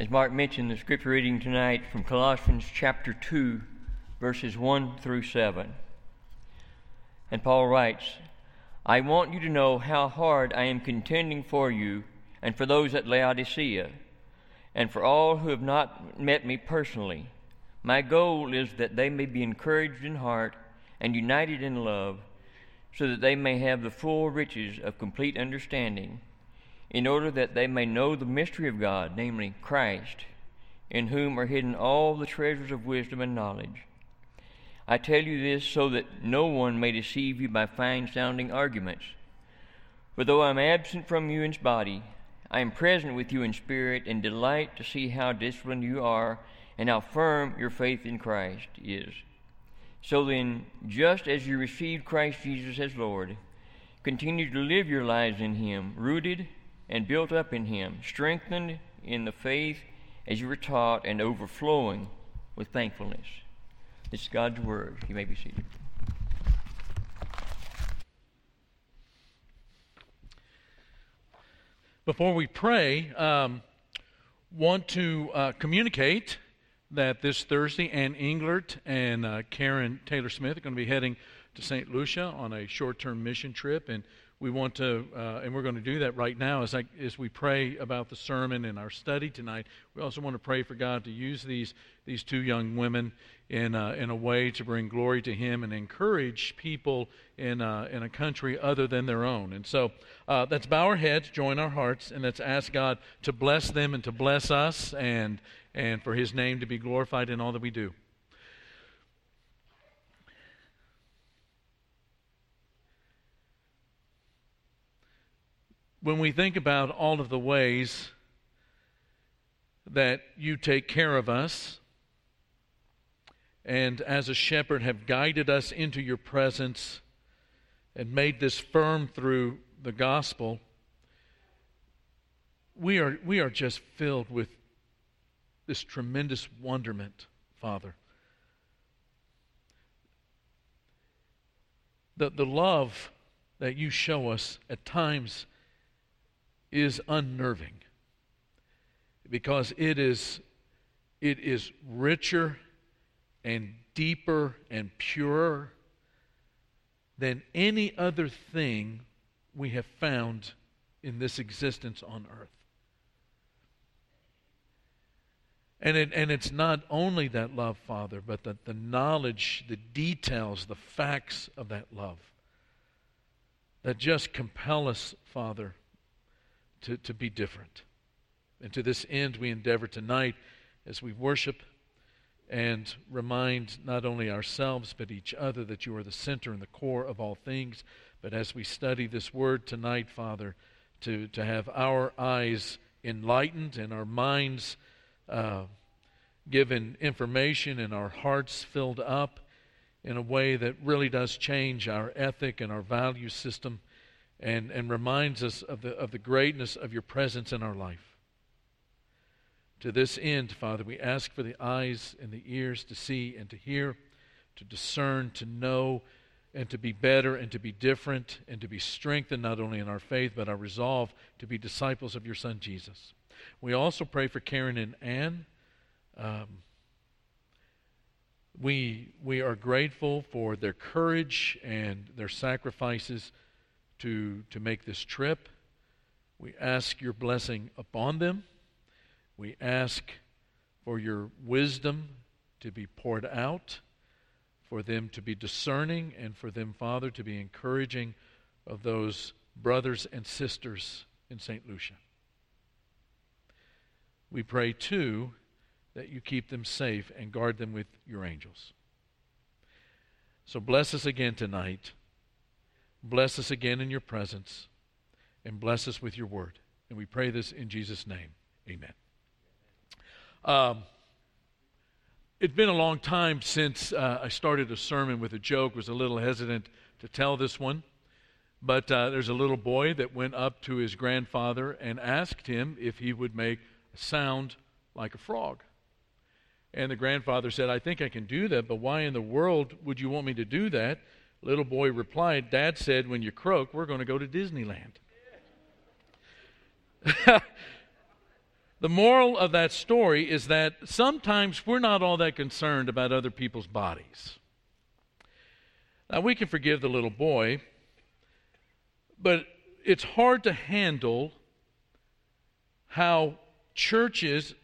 As Mark mentioned, the scripture reading tonight from Colossians chapter 2, verses 1 through 7. And Paul writes, I want you to know how hard I am contending for you and for those at Laodicea, and for all who have not met me personally. My goal is that they may be encouraged in heart and united in love, so that they may have the full riches of complete understanding in order that they may know the mystery of God, namely Christ, in whom are hidden all the treasures of wisdom and knowledge. I tell you this so that no one may deceive you by fine sounding arguments. For though I am absent from you in body, I am present with you in spirit and delight to see how disciplined you are and how firm your faith in Christ is. So then, just as you received Christ Jesus as Lord, continue to live your lives in Him, rooted and built up in him, strengthened in the faith as you were taught, and overflowing with thankfulness. This is God's word. You may be seated. Before we pray, um, want to uh, communicate that this Thursday, Ann Englert and uh, Karen Taylor Smith are going to be heading to St. Lucia on a short-term mission trip, and we want to, uh, and we're going to do that right now as, I, as we pray about the sermon and our study tonight. We also want to pray for God to use these, these two young women in, uh, in a way to bring glory to Him and encourage people in, uh, in a country other than their own. And so uh, let's bow our heads, join our hearts, and let's ask God to bless them and to bless us and, and for His name to be glorified in all that we do. When we think about all of the ways that you take care of us and as a shepherd have guided us into your presence and made this firm through the gospel, we are, we are just filled with this tremendous wonderment, Father. The, the love that you show us at times is unnerving because it is it is richer and deeper and purer than any other thing we have found in this existence on earth. And, it, and it's not only that love, Father, but the, the knowledge, the details, the facts of that love that just compel us, Father, to, to be different. And to this end, we endeavor tonight as we worship and remind not only ourselves but each other that you are the center and the core of all things. But as we study this word tonight, Father, to, to have our eyes enlightened and our minds uh, given information and our hearts filled up in a way that really does change our ethic and our value system and, and reminds us of the, of the greatness of your presence in our life. To this end, Father, we ask for the eyes and the ears to see and to hear, to discern, to know, and to be better and to be different and to be strengthened not only in our faith but our resolve to be disciples of your Son Jesus. We also pray for Karen and Ann. Um, we, we are grateful for their courage and their sacrifices to, to make this trip. We ask your blessing upon them. We ask for your wisdom to be poured out, for them to be discerning, and for them, Father, to be encouraging of those brothers and sisters in St. Lucia. We pray, too, that you keep them safe and guard them with your angels. So bless us again tonight. Bless us again in your presence and bless us with your word. And we pray this in Jesus' name. Amen. Um, it's been a long time since uh, I started a sermon with a joke. Was a little hesitant to tell this one, but uh, there's a little boy that went up to his grandfather and asked him if he would make a sound like a frog. And the grandfather said, "I think I can do that, but why in the world would you want me to do that?" Little boy replied, Dad said, when you croak, we're going to go to Disneyland. the moral of that story is that sometimes we're not all that concerned about other people's bodies. Now, we can forgive the little boy, but it's hard to handle how churches,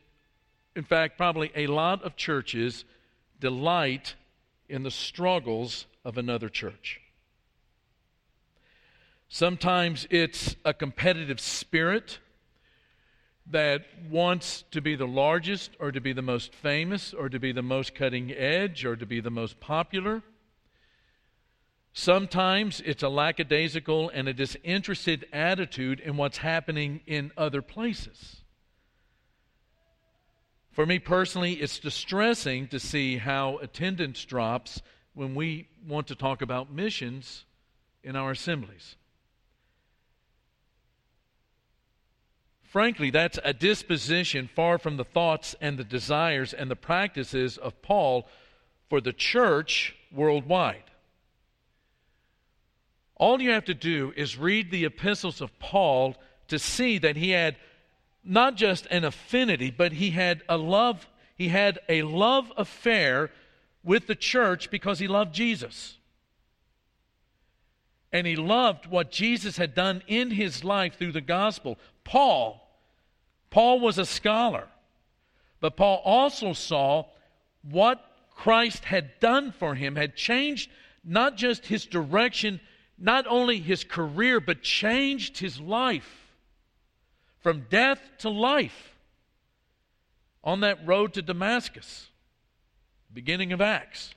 in fact, probably a lot of churches, delight in the struggles of another church. Sometimes it's a competitive spirit that wants to be the largest or to be the most famous or to be the most cutting edge or to be the most popular. Sometimes it's a lackadaisical and a disinterested attitude in what's happening in other places. For me personally, it's distressing to see how attendance drops when we want to talk about missions in our assemblies. Frankly, that's a disposition far from the thoughts and the desires and the practices of Paul for the church worldwide. All you have to do is read the epistles of Paul to see that he had not just an affinity, but he had a love, he had a love affair with the church because he loved Jesus. And he loved what Jesus had done in his life through the gospel. Paul, Paul was a scholar, but Paul also saw what Christ had done for him, had changed not just his direction not only his career, but changed his life from death to life on that road to Damascus, beginning of Acts.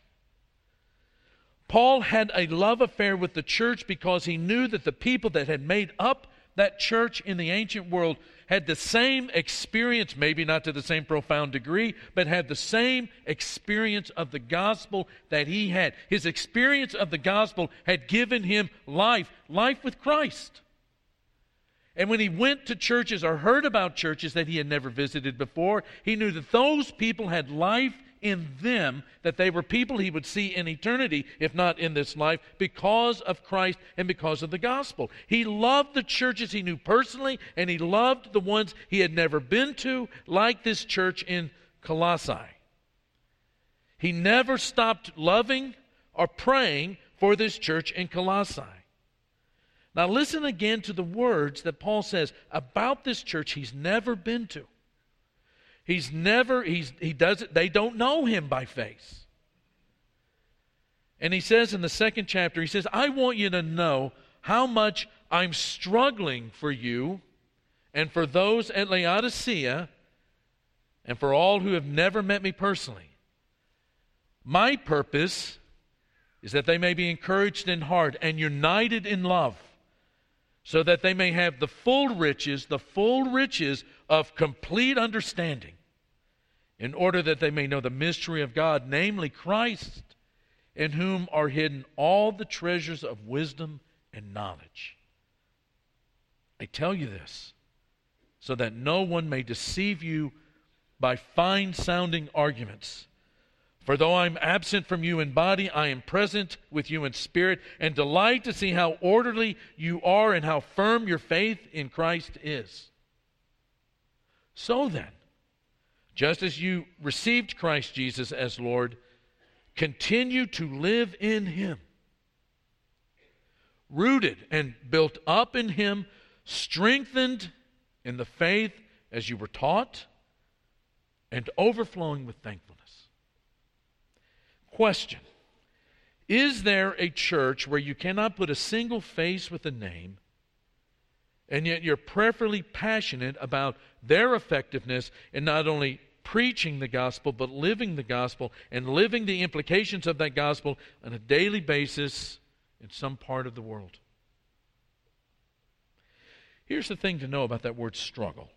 Paul had a love affair with the church because he knew that the people that had made up that church in the ancient world had the same experience, maybe not to the same profound degree, but had the same experience of the gospel that he had. His experience of the gospel had given him life, life with Christ. And when he went to churches or heard about churches that he had never visited before, he knew that those people had life in them that they were people he would see in eternity, if not in this life, because of Christ and because of the gospel. He loved the churches he knew personally, and he loved the ones he had never been to, like this church in Colossae. He never stopped loving or praying for this church in Colossae. Now, listen again to the words that Paul says about this church he's never been to. He's never, he's, he does it, they don't know him by face. And he says in the second chapter, he says, I want you to know how much I'm struggling for you and for those at Laodicea and for all who have never met me personally. My purpose is that they may be encouraged in heart and united in love, so that they may have the full riches, the full riches of complete understanding in order that they may know the mystery of God, namely Christ, in whom are hidden all the treasures of wisdom and knowledge. I tell you this so that no one may deceive you by fine sounding arguments. For though I'm absent from you in body, I am present with you in spirit, and delight to see how orderly you are and how firm your faith in Christ is. So then, just as you received Christ Jesus as Lord, continue to live in Him. Rooted and built up in Him, strengthened in the faith as you were taught, and overflowing with thankfulness. Question Is there a church where you cannot put a single face with a name? and yet you're prayerfully passionate about their effectiveness in not only preaching the gospel, but living the gospel and living the implications of that gospel on a daily basis in some part of the world. Here's the thing to know about that word struggle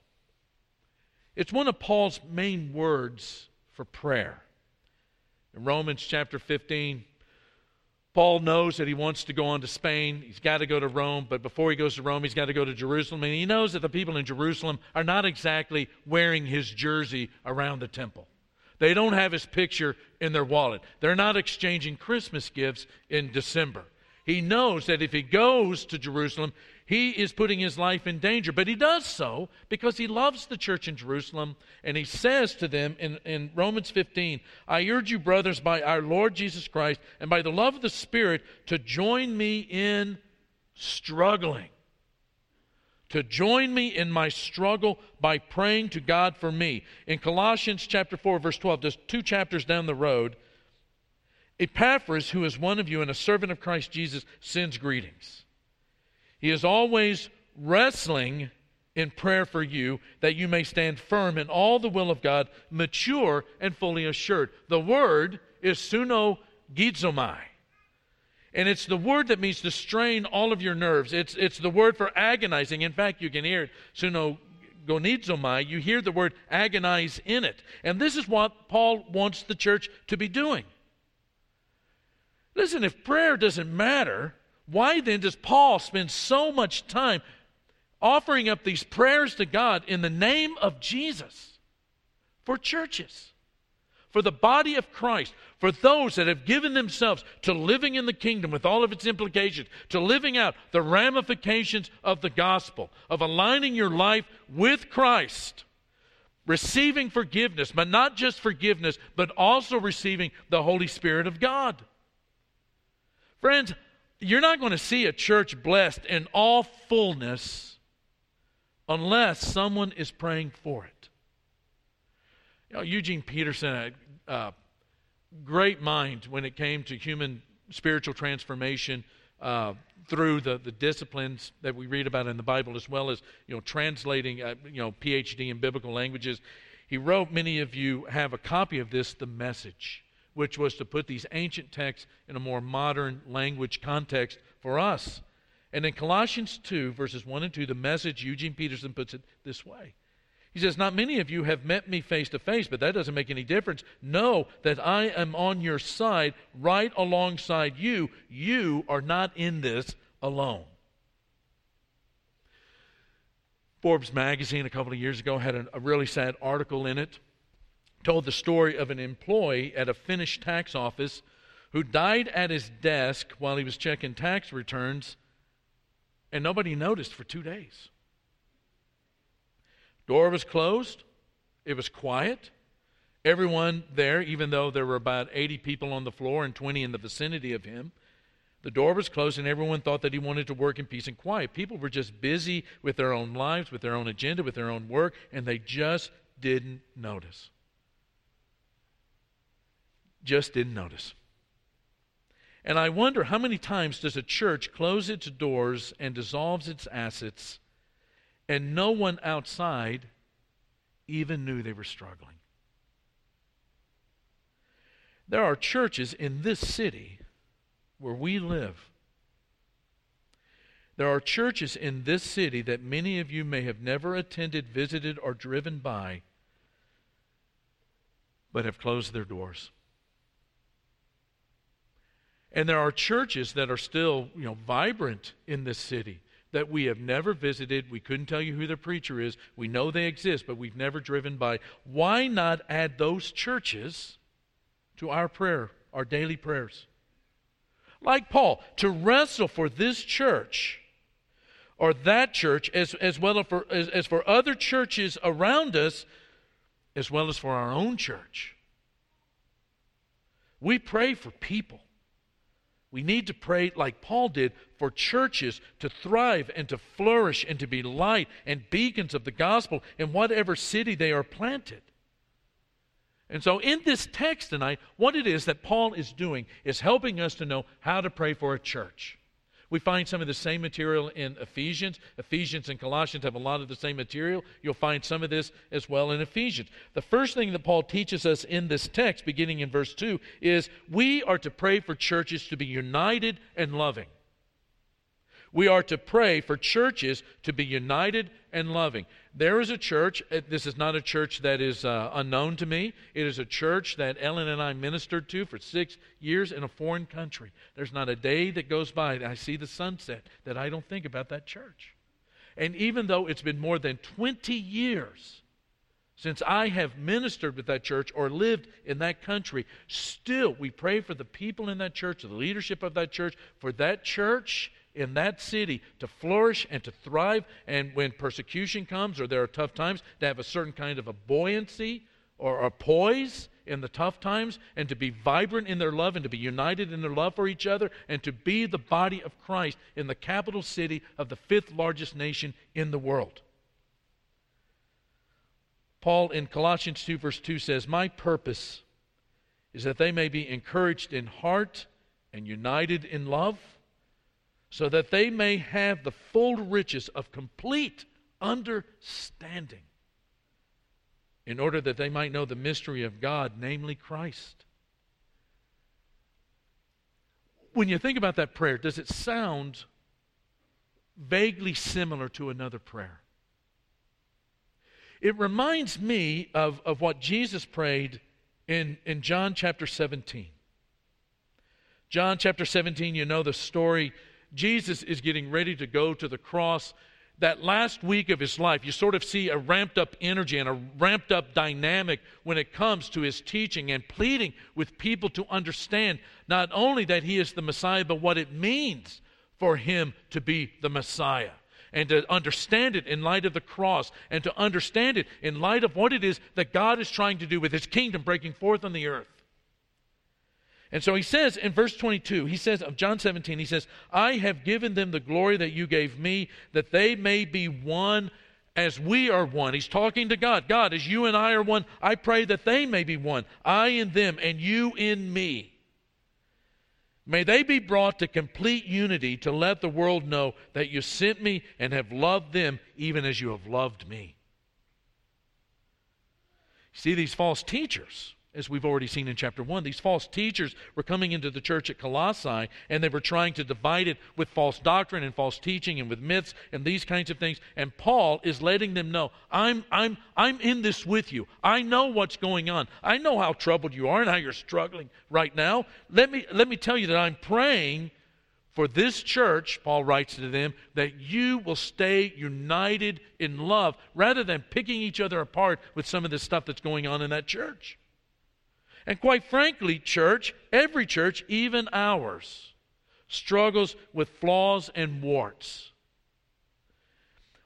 it's one of Paul's main words for prayer. In Romans chapter 15, Paul knows that he wants to go on to Spain. He's got to go to Rome, but before he goes to Rome, he's got to go to Jerusalem. And he knows that the people in Jerusalem are not exactly wearing his jersey around the temple. They don't have his picture in their wallet. They're not exchanging Christmas gifts in December. He knows that if he goes to Jerusalem, he is putting his life in danger. But he does so because he loves the church in Jerusalem. And he says to them in, in Romans 15, I urge you, brothers, by our Lord Jesus Christ and by the love of the Spirit, to join me in struggling. To join me in my struggle by praying to God for me. In Colossians chapter 4, verse 12, just two chapters down the road, Epaphras, who is one of you and a servant of Christ Jesus, sends greetings. He is always wrestling in prayer for you that you may stand firm in all the will of God, mature and fully assured. The word is suno gizomai. And it's the word that means to strain all of your nerves. It's, it's the word for agonizing. In fact, you can hear it, suno gonizomai. You hear the word agonize in it. And this is what Paul wants the church to be doing. Listen, if prayer doesn't matter, why then does Paul spend so much time offering up these prayers to God in the name of Jesus for churches? for the body of Christ, for those that have given themselves to living in the kingdom with all of its implications, to living out the ramifications of the gospel, of aligning your life with Christ, receiving forgiveness, but not just forgiveness, but also receiving the Holy Spirit of God. Friends, you're not going to see a church blessed in all fullness unless someone is praying for it. You know, Eugene Peterson, a, a great mind when it came to human spiritual transformation uh, through the, the disciplines that we read about in the Bible, as well as you know translating uh, you know PhD in biblical languages. He wrote. Many of you have a copy of this, the message which was to put these ancient texts in a more modern language context for us. And in Colossians 2, verses 1 and 2, the message, Eugene Peterson puts it this way. He says, Not many of you have met me face to face, but that doesn't make any difference. Know that I am on your side, right alongside you. You are not in this alone. Forbes magazine a couple of years ago had a, really sad article in it told the story of an employee at a Finnish tax office who died at his desk while he was checking tax returns, and nobody noticed for two days. Door was closed, it was quiet. Everyone there, even though there were about 80 people on the floor and 20 in the vicinity of him, the door was closed and everyone thought that he wanted to work in peace and quiet. People were just busy with their own lives, with their own agenda, with their own work, and they just didn't notice just didn't notice. And I wonder how many times does a church close its doors and dissolves its assets, and no one outside even knew they were struggling? There are churches in this city where we live. There are churches in this city that many of you may have never attended, visited, or driven by, but have closed their doors. And there are churches that are still, you know, vibrant in this city that we have never visited. We couldn't tell you who the preacher is. We know they exist, but we've never driven by. Why not add those churches to our prayer, our daily prayers? Like Paul, to wrestle for this church or that church as, as well as for, as, as for other churches around us, as well as for our own church. We pray for people. We need to pray like Paul did for churches to thrive and to flourish and to be light and beacons of the gospel in whatever city they are planted. And so, in this text tonight, what it is that Paul is doing is helping us to know how to pray for a church. We find some of the same material in Ephesians. Ephesians and Colossians have a lot of the same material. You'll find some of this as well in Ephesians. The first thing that Paul teaches us in this text, beginning in verse 2, is we are to pray for churches to be united and loving. We are to pray for churches to be united and loving. There is a church, uh, this is not a church that is uh, unknown to me. It is a church that Ellen and I ministered to for six years in a foreign country. There's not a day that goes by that I see the sunset that I don't think about that church. And even though it's been more than 20 years since I have ministered with that church or lived in that country, still we pray for the people in that church, the leadership of that church, for that church in that city to flourish and to thrive. And when persecution comes or there are tough times, to have a certain kind of a buoyancy or a poise in the tough times and to be vibrant in their love and to be united in their love for each other and to be the body of Christ in the capital city of the fifth largest nation in the world. Paul in Colossians 2, verse 2 says, My purpose is that they may be encouraged in heart and united in love, so that they may have the full riches of complete understanding in order that they might know the mystery of God, namely Christ. When you think about that prayer, does it sound vaguely similar to another prayer? It reminds me of, of what Jesus prayed in, in John chapter 17. John chapter 17, you know the story. Jesus is getting ready to go to the cross that last week of his life, you sort of see a ramped up energy and a ramped up dynamic when it comes to his teaching and pleading with people to understand not only that he is the Messiah, but what it means for him to be the Messiah. And to understand it in light of the cross, and to understand it in light of what it is that God is trying to do with his kingdom breaking forth on the earth. And so he says in verse 22, he says of John 17, he says, I have given them the glory that you gave me, that they may be one as we are one. He's talking to God. God, as you and I are one, I pray that they may be one. I in them and you in me. May they be brought to complete unity to let the world know that you sent me and have loved them even as you have loved me. See these false teachers as we've already seen in chapter 1. These false teachers were coming into the church at Colossae and they were trying to divide it with false doctrine and false teaching and with myths and these kinds of things. And Paul is letting them know, I'm, I'm, I'm in this with you. I know what's going on. I know how troubled you are and how you're struggling right now. Let me, let me tell you that I'm praying for this church, Paul writes to them, that you will stay united in love rather than picking each other apart with some of the stuff that's going on in that church. And quite frankly, church, every church, even ours, struggles with flaws and warts.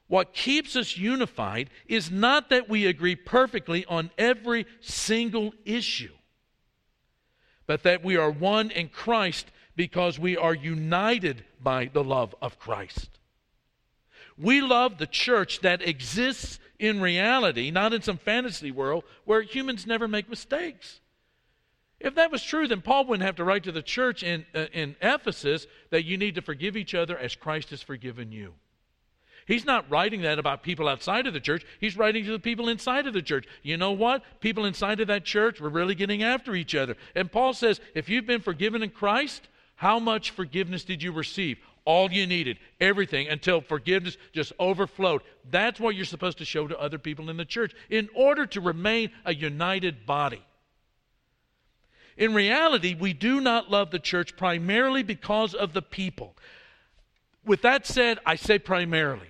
What keeps us unified is not that we agree perfectly on every single issue, but that we are one in Christ because we are united by the love of Christ. We love the church that exists in reality, not in some fantasy world where humans never make mistakes. If that was true, then Paul wouldn't have to write to the church in, uh, in Ephesus that you need to forgive each other as Christ has forgiven you. He's not writing that about people outside of the church. He's writing to the people inside of the church. You know what? People inside of that church were really getting after each other. And Paul says, if you've been forgiven in Christ, how much forgiveness did you receive? All you needed, everything, until forgiveness just overflowed. That's what you're supposed to show to other people in the church in order to remain a united body. In reality, we do not love the church primarily because of the people. With that said, I say primarily.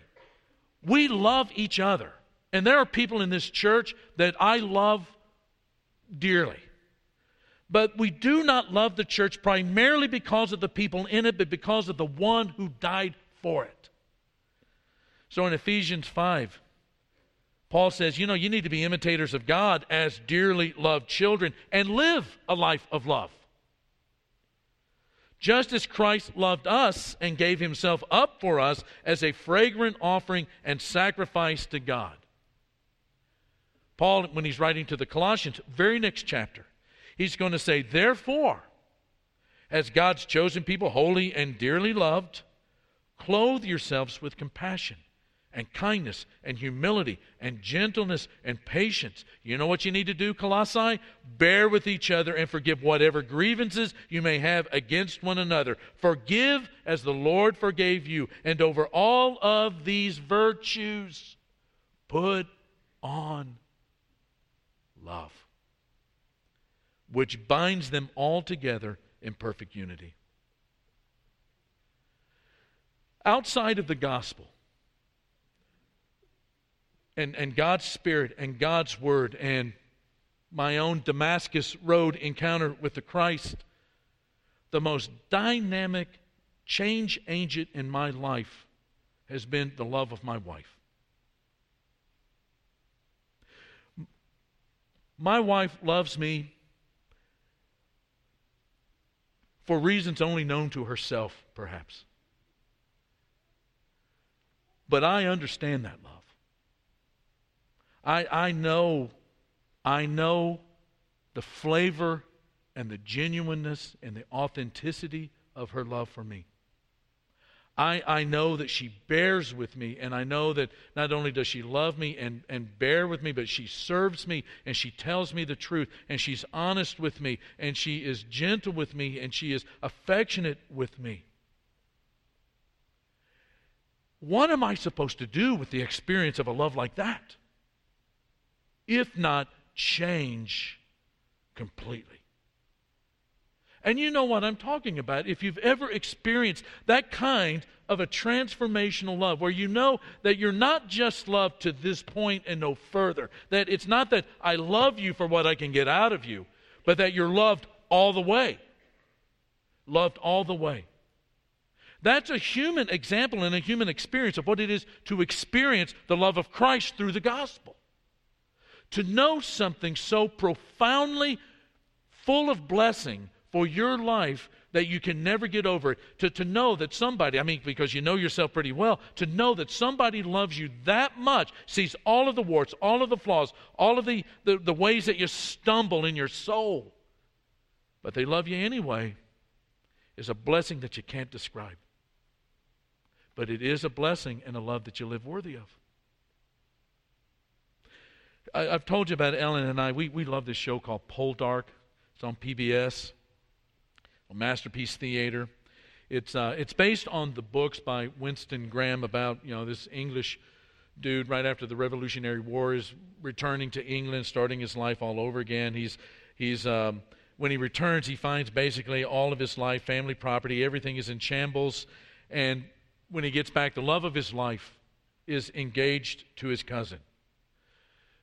We love each other. And there are people in this church that I love dearly. But we do not love the church primarily because of the people in it, but because of the one who died for it. So in Ephesians 5, Paul says, you know, you need to be imitators of God as dearly loved children and live a life of love. Just as Christ loved us and gave himself up for us as a fragrant offering and sacrifice to God. Paul, when he's writing to the Colossians, very next chapter, he's going to say, Therefore, as God's chosen people, holy and dearly loved, clothe yourselves with compassion and kindness and humility and gentleness and patience. You know what you need to do, Colossae? Bear with each other and forgive whatever grievances you may have against one another. Forgive as the Lord forgave you. And over all of these virtues, put on love, which binds them all together in perfect unity. Outside of the gospel, and, and God's Spirit and God's Word and my own Damascus Road encounter with the Christ, the most dynamic change agent in my life has been the love of my wife. My wife loves me for reasons only known to herself, perhaps. But I understand that love. I, I know, I know the flavor and the genuineness and the authenticity of her love for me. I, I know that she bears with me, and I know that not only does she love me and, and bear with me, but she serves me and she tells me the truth, and she's honest with me, and she is gentle with me, and she is affectionate with me. What am I supposed to do with the experience of a love like that? If not change completely. And you know what I'm talking about. If you've ever experienced that kind of a transformational love, where you know that you're not just loved to this point and no further, that it's not that I love you for what I can get out of you, but that you're loved all the way. Loved all the way. That's a human example and a human experience of what it is to experience the love of Christ through the gospel. To know something so profoundly full of blessing for your life that you can never get over it. To, to know that somebody, I mean, because you know yourself pretty well, to know that somebody loves you that much, sees all of the warts, all of the flaws, all of the, the, the ways that you stumble in your soul, but they love you anyway, is a blessing that you can't describe. But it is a blessing and a love that you live worthy of. I, have told you about Ellen and I. We, we love this show called Poldark. It's on PBS. A masterpiece Theater. It's, uh, it's based on the books by Winston Graham about, you know, this English dude right after the Revolutionary War is returning to England, starting his life all over again. He's, he's, um, when he returns, he finds basically all of his life, family, property, everything is in shambles. And when he gets back, the love of his life is engaged to his cousin.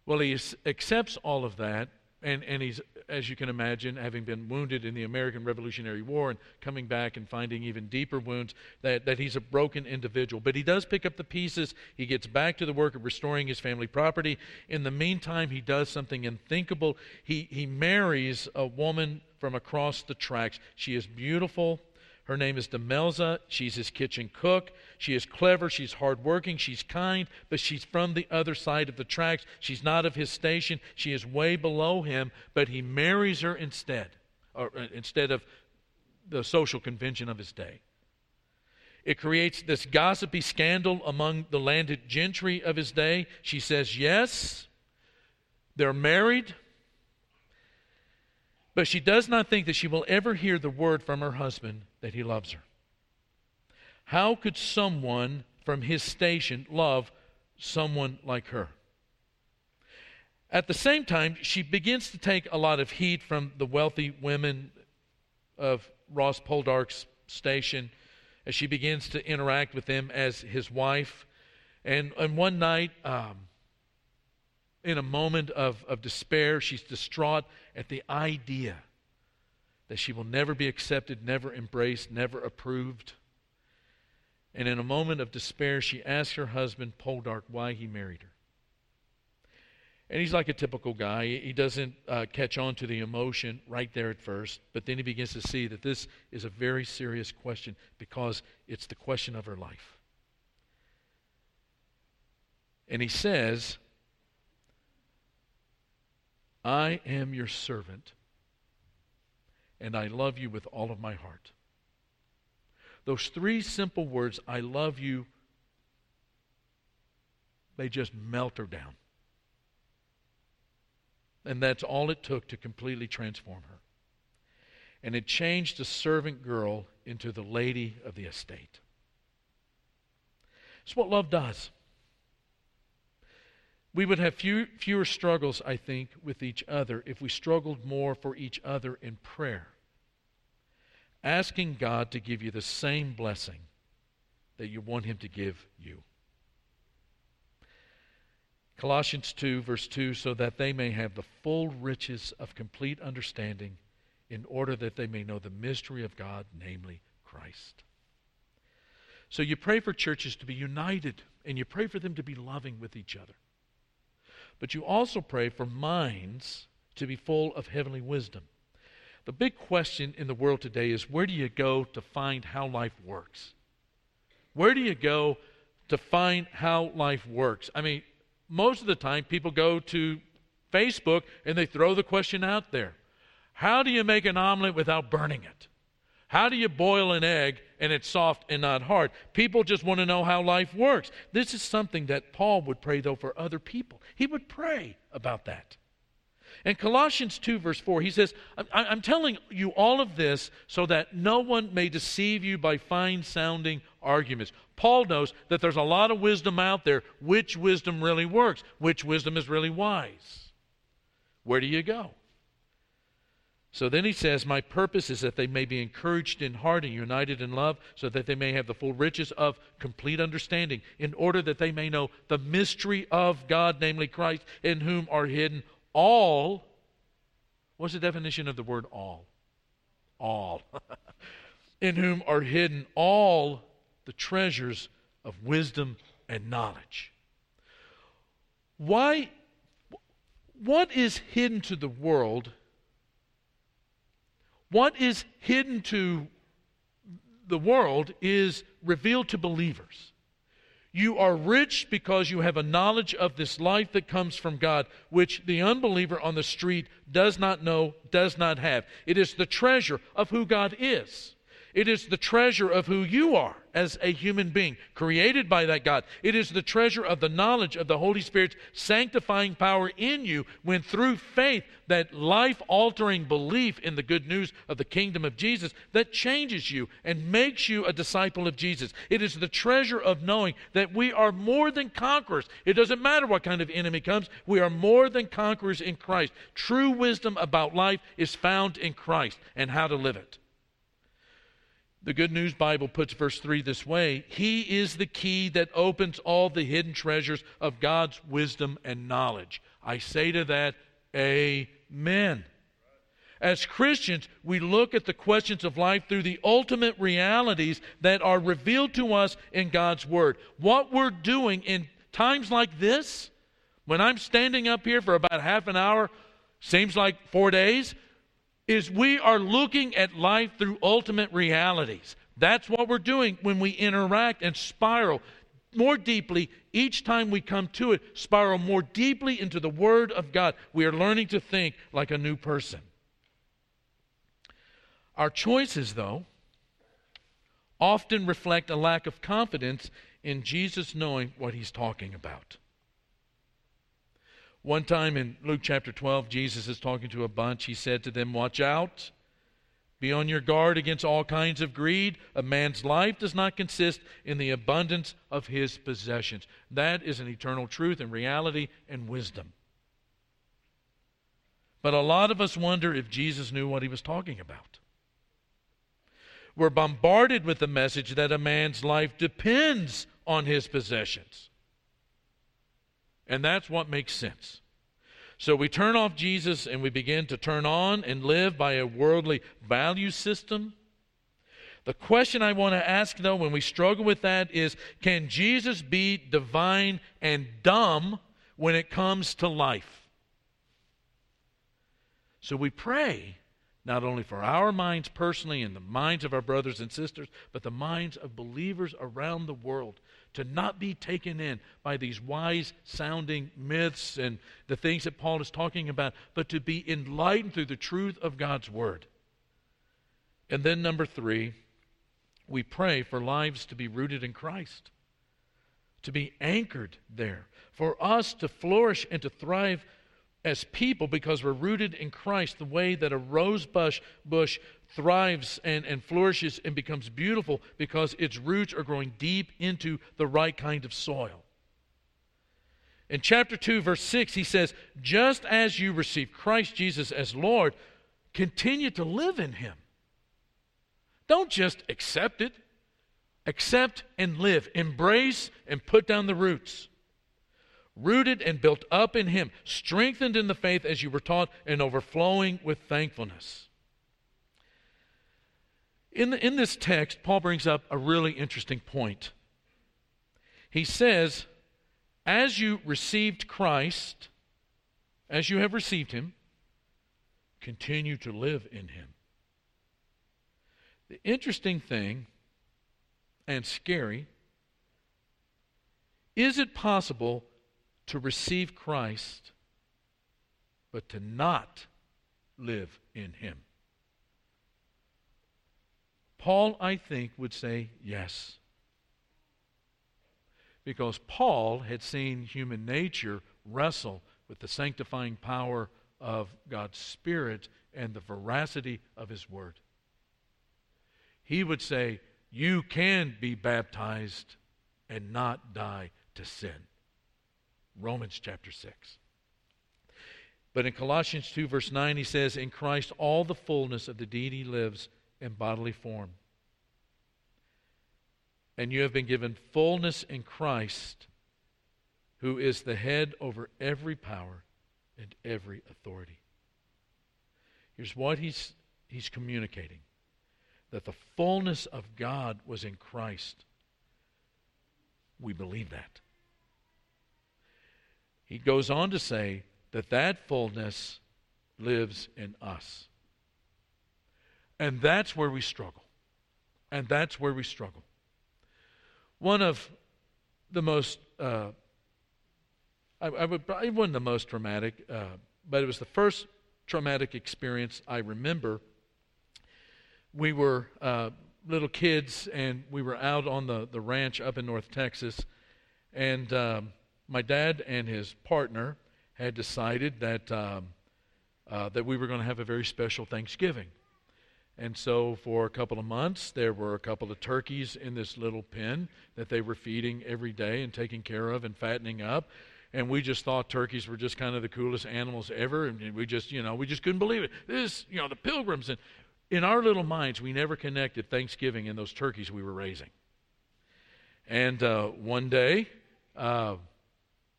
Well, he accepts all of that, and, and he's as you can imagine, having been wounded in the American Revolutionary War and coming back and finding even deeper wounds, that, that he's a broken individual. But he does pick up the pieces. He gets back to the work of restoring his family property. In the meantime, he does something unthinkable. He, he marries a woman from across the tracks. She is beautiful. Her name is Demelza. She's his kitchen cook. She is clever. She's hardworking. She's kind, but she's from the other side of the tracks. She's not of his station. She is way below him, but he marries her instead, or uh, instead of the social convention of his day. It creates this gossipy scandal among the landed gentry of his day. She says yes, they're married, but she does not think that she will ever hear the word from her husband that he loves her. How could someone from his station love someone like her? At the same time, she begins to take a lot of heat from the wealthy women of Ross Poldark's station as she begins to interact with them as his wife. And, and one night, um, in a moment of, of despair, she's distraught at the idea that she will never be accepted, never embraced, never approved. And in a moment of despair, she asks her husband, Poldark, why he married her. And he's like a typical guy. He doesn't uh, catch on to the emotion right there at first, but then he begins to see that this is a very serious question because it's the question of her life. And he says, I am your servant, and I love you with all of my heart. Those three simple words, I love you, they just melt her down. And that's all it took to completely transform her. And it changed the servant girl into the lady of the estate. It's what love does we would have few, fewer struggles, I think, with each other if we struggled more for each other in prayer. Asking God to give you the same blessing that you want Him to give you. Colossians 2, verse 2 so that they may have the full riches of complete understanding, in order that they may know the mystery of God, namely Christ. So you pray for churches to be united, and you pray for them to be loving with each other. But you also pray for minds to be full of heavenly wisdom. The big question in the world today is where do you go to find how life works? Where do you go to find how life works? I mean, most of the time people go to Facebook and they throw the question out there How do you make an omelet without burning it? How do you boil an egg and it's soft and not hard? People just want to know how life works. This is something that Paul would pray, though, for other people. He would pray about that. In Colossians 2, verse 4, he says, I'm telling you all of this so that no one may deceive you by fine sounding arguments. Paul knows that there's a lot of wisdom out there. Which wisdom really works? Which wisdom is really wise? Where do you go? So then he says, My purpose is that they may be encouraged in heart and united in love, so that they may have the full riches of complete understanding, in order that they may know the mystery of God, namely Christ, in whom are hidden all. What's the definition of the word all? All. in whom are hidden all the treasures of wisdom and knowledge. Why? What is hidden to the world? What is hidden to the world is revealed to believers. You are rich because you have a knowledge of this life that comes from God, which the unbeliever on the street does not know, does not have. It is the treasure of who God is. It is the treasure of who you are as a human being, created by that God. It is the treasure of the knowledge of the Holy Spirit's sanctifying power in you when, through faith, that life altering belief in the good news of the kingdom of Jesus that changes you and makes you a disciple of Jesus. It is the treasure of knowing that we are more than conquerors. It doesn't matter what kind of enemy comes, we are more than conquerors in Christ. True wisdom about life is found in Christ and how to live it. The Good News Bible puts verse 3 this way He is the key that opens all the hidden treasures of God's wisdom and knowledge. I say to that, Amen. As Christians, we look at the questions of life through the ultimate realities that are revealed to us in God's Word. What we're doing in times like this, when I'm standing up here for about half an hour, seems like four days, is we are looking at life through ultimate realities. That's what we're doing when we interact and spiral more deeply each time we come to it, spiral more deeply into the Word of God. We are learning to think like a new person. Our choices, though, often reflect a lack of confidence in Jesus knowing what he's talking about. One time in Luke chapter 12, Jesus is talking to a bunch. He said to them, Watch out. Be on your guard against all kinds of greed. A man's life does not consist in the abundance of his possessions. That is an eternal truth and reality and wisdom. But a lot of us wonder if Jesus knew what he was talking about. We're bombarded with the message that a man's life depends on his possessions. And that's what makes sense. So we turn off Jesus and we begin to turn on and live by a worldly value system. The question I want to ask, though, when we struggle with that is can Jesus be divine and dumb when it comes to life? So we pray not only for our minds personally and the minds of our brothers and sisters, but the minds of believers around the world to not be taken in by these wise sounding myths and the things that Paul is talking about, but to be enlightened through the truth of God's Word. And then, number three, we pray for lives to be rooted in Christ, to be anchored there, for us to flourish and to thrive as people because we're rooted in Christ the way that a rose bush, bush thrives and, and flourishes and becomes beautiful because its roots are growing deep into the right kind of soil. In chapter 2, verse 6, he says, Just as you receive Christ Jesus as Lord, continue to live in him. Don't just accept it, accept and live. Embrace and put down the roots. rooted and built up in Him, strengthened in the faith as you were taught, and overflowing with thankfulness. In, the, in this text, Paul brings up a really interesting point. He says, As you received Christ, as you have received Him, continue to live in Him. The interesting thing and scary is it possible to receive Christ but to not live in Him? Paul, I think, would say yes. Because Paul had seen human nature wrestle with the sanctifying power of God's Spirit and the veracity of His Word. He would say, You can be baptized and not die to sin. Romans chapter 6. But in Colossians 2, verse 9, he says, In Christ all the fullness of the deity lives in bodily form. And you have been given fullness in Christ, who is the head over every power and every authority. Here's what he's, he's communicating that the fullness of God was in Christ. We believe that. He goes on to say that that fullness lives in us. And that's where we struggle. And that's where we struggle. One of the most, uh, I, I would, wasn't the most traumatic, uh, but it was the first traumatic experience I remember. We were uh, little kids and we were out on the, the ranch up in North Texas. And um, my dad and his partner had decided that, um, uh, that we were going to have a very special Thanksgiving. And so, for a couple of months, there were a couple of turkeys in this little pen that they were feeding every day and taking care of and fattening up. And we just thought turkeys were just kind of the coolest animals ever. And we just, you know, we just couldn't believe it. This, you know, the pilgrims. And in our little minds, we never connected Thanksgiving and those turkeys we were raising. And uh, one day, uh,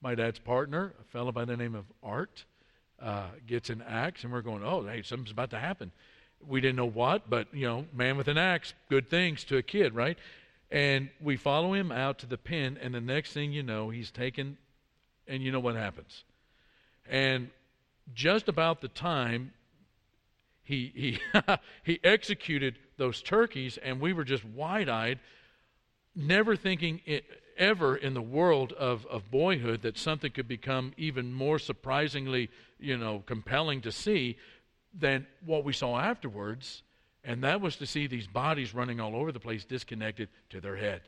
my dad's partner, a fellow by the name of Art, uh, gets an axe, and we're going, oh, hey, something's about to happen we didn't know what, but you know, man with an axe, good things to a kid, right? And we follow him out to the pen, and the next thing you know, he's taken, and you know what happens. And just about the time he he he executed those turkeys, and we were just wide-eyed, never thinking it, ever in the world of, of boyhood that something could become even more surprisingly, you know, compelling to see than what we saw afterwards, and that was to see these bodies running all over the place, disconnected to their head.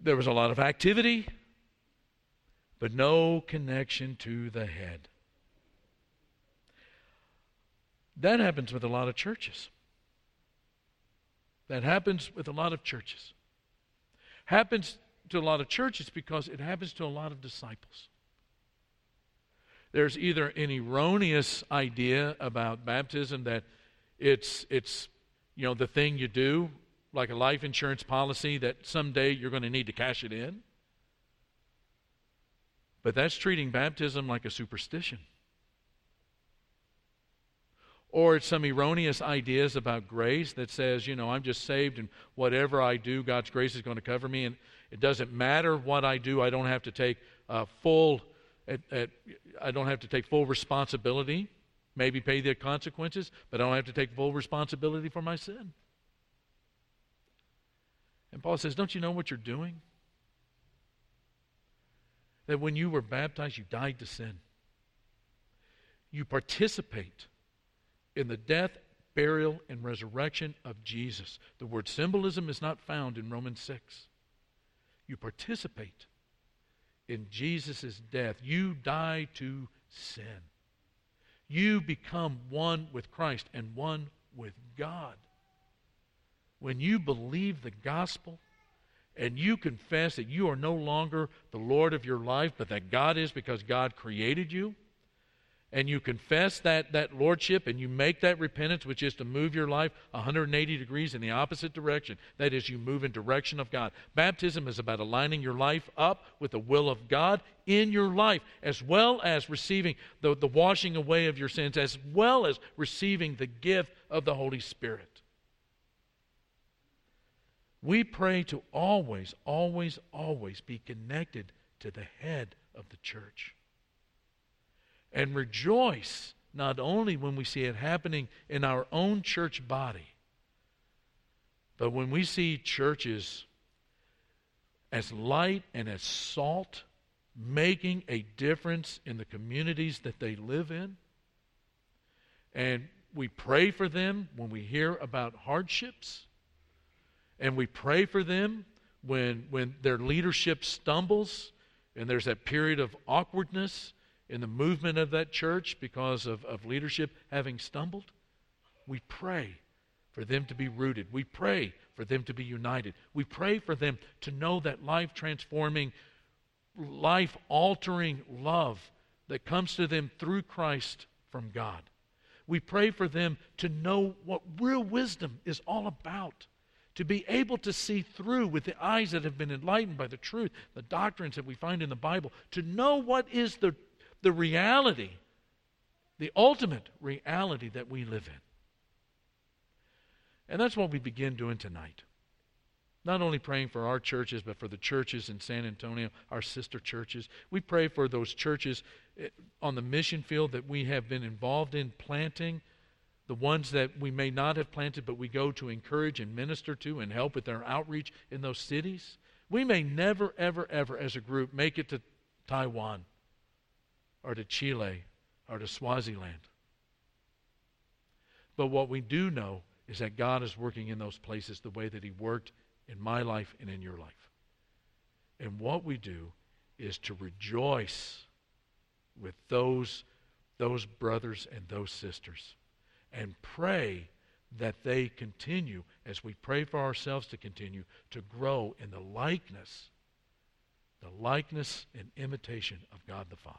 There was a lot of activity, but no connection to the head. That happens with a lot of churches. That happens with a lot of churches. Happens to a lot of churches because it happens to a lot of disciples there's either an erroneous idea about baptism that it's it's you know the thing you do like a life insurance policy that someday you're going to need to cash it in. But that's treating baptism like a superstition. Or it's some erroneous ideas about grace that says you know i'm just saved and whatever i do god's grace is going to cover me and it doesn't matter what i do i don't have to take uh, full at, at, I don't have to take full responsibility, maybe pay the consequences, but I don't have to take full responsibility for my sin. And Paul says, Don't you know what you're doing? That when you were baptized, you died to sin. You participate in the death, burial, and resurrection of Jesus. The word symbolism is not found in Romans 6. You participate in Jesus' death, you die to sin. You become one with Christ and one with God. When you believe the gospel and you confess that you are no longer the Lord of your life, but that God is because God created you, and you confess that, that lordship and you make that repentance, which is to move your life 180 degrees in the opposite direction. That is, you move in direction of God. Baptism is about aligning your life up with the will of God in your life, as well as receiving the, the washing away of your sins, as well as receiving the gift of the Holy Spirit. We pray to always, always, always be connected to the head of the church and rejoice not only when we see it happening in our own church body, but when we see churches as light and as salt making a difference in the communities that they live in. And we pray for them when we hear about hardships. And we pray for them when, when their leadership stumbles and there's that period of awkwardness in the movement of that church because of, of leadership having stumbled, we pray for them to be rooted. We pray for them to be united. We pray for them to know that life transforming, life altering love that comes to them through Christ from God. We pray for them to know what real wisdom is all about to be able to see through with the eyes that have been enlightened by the truth, the doctrines that we find in the Bible, to know what is the the reality, the ultimate reality that we live in. And that's what we begin doing tonight. Not only praying for our churches, but for the churches in San Antonio, our sister churches. We pray for those churches eh, on the mission field that we have been involved in planting, the ones that we may not have planted, but we go to encourage and minister to and help with their outreach in those cities. We may never, ever, ever, as a group, make it to Taiwan or to Chile or to Swaziland. But what we do know is that God is working in those places the way that He worked in my life and in your life. And what we do is to rejoice with those, those brothers and those sisters and pray that they continue, as we pray for ourselves to continue, to grow in the likeness, the likeness and imitation of God the Father.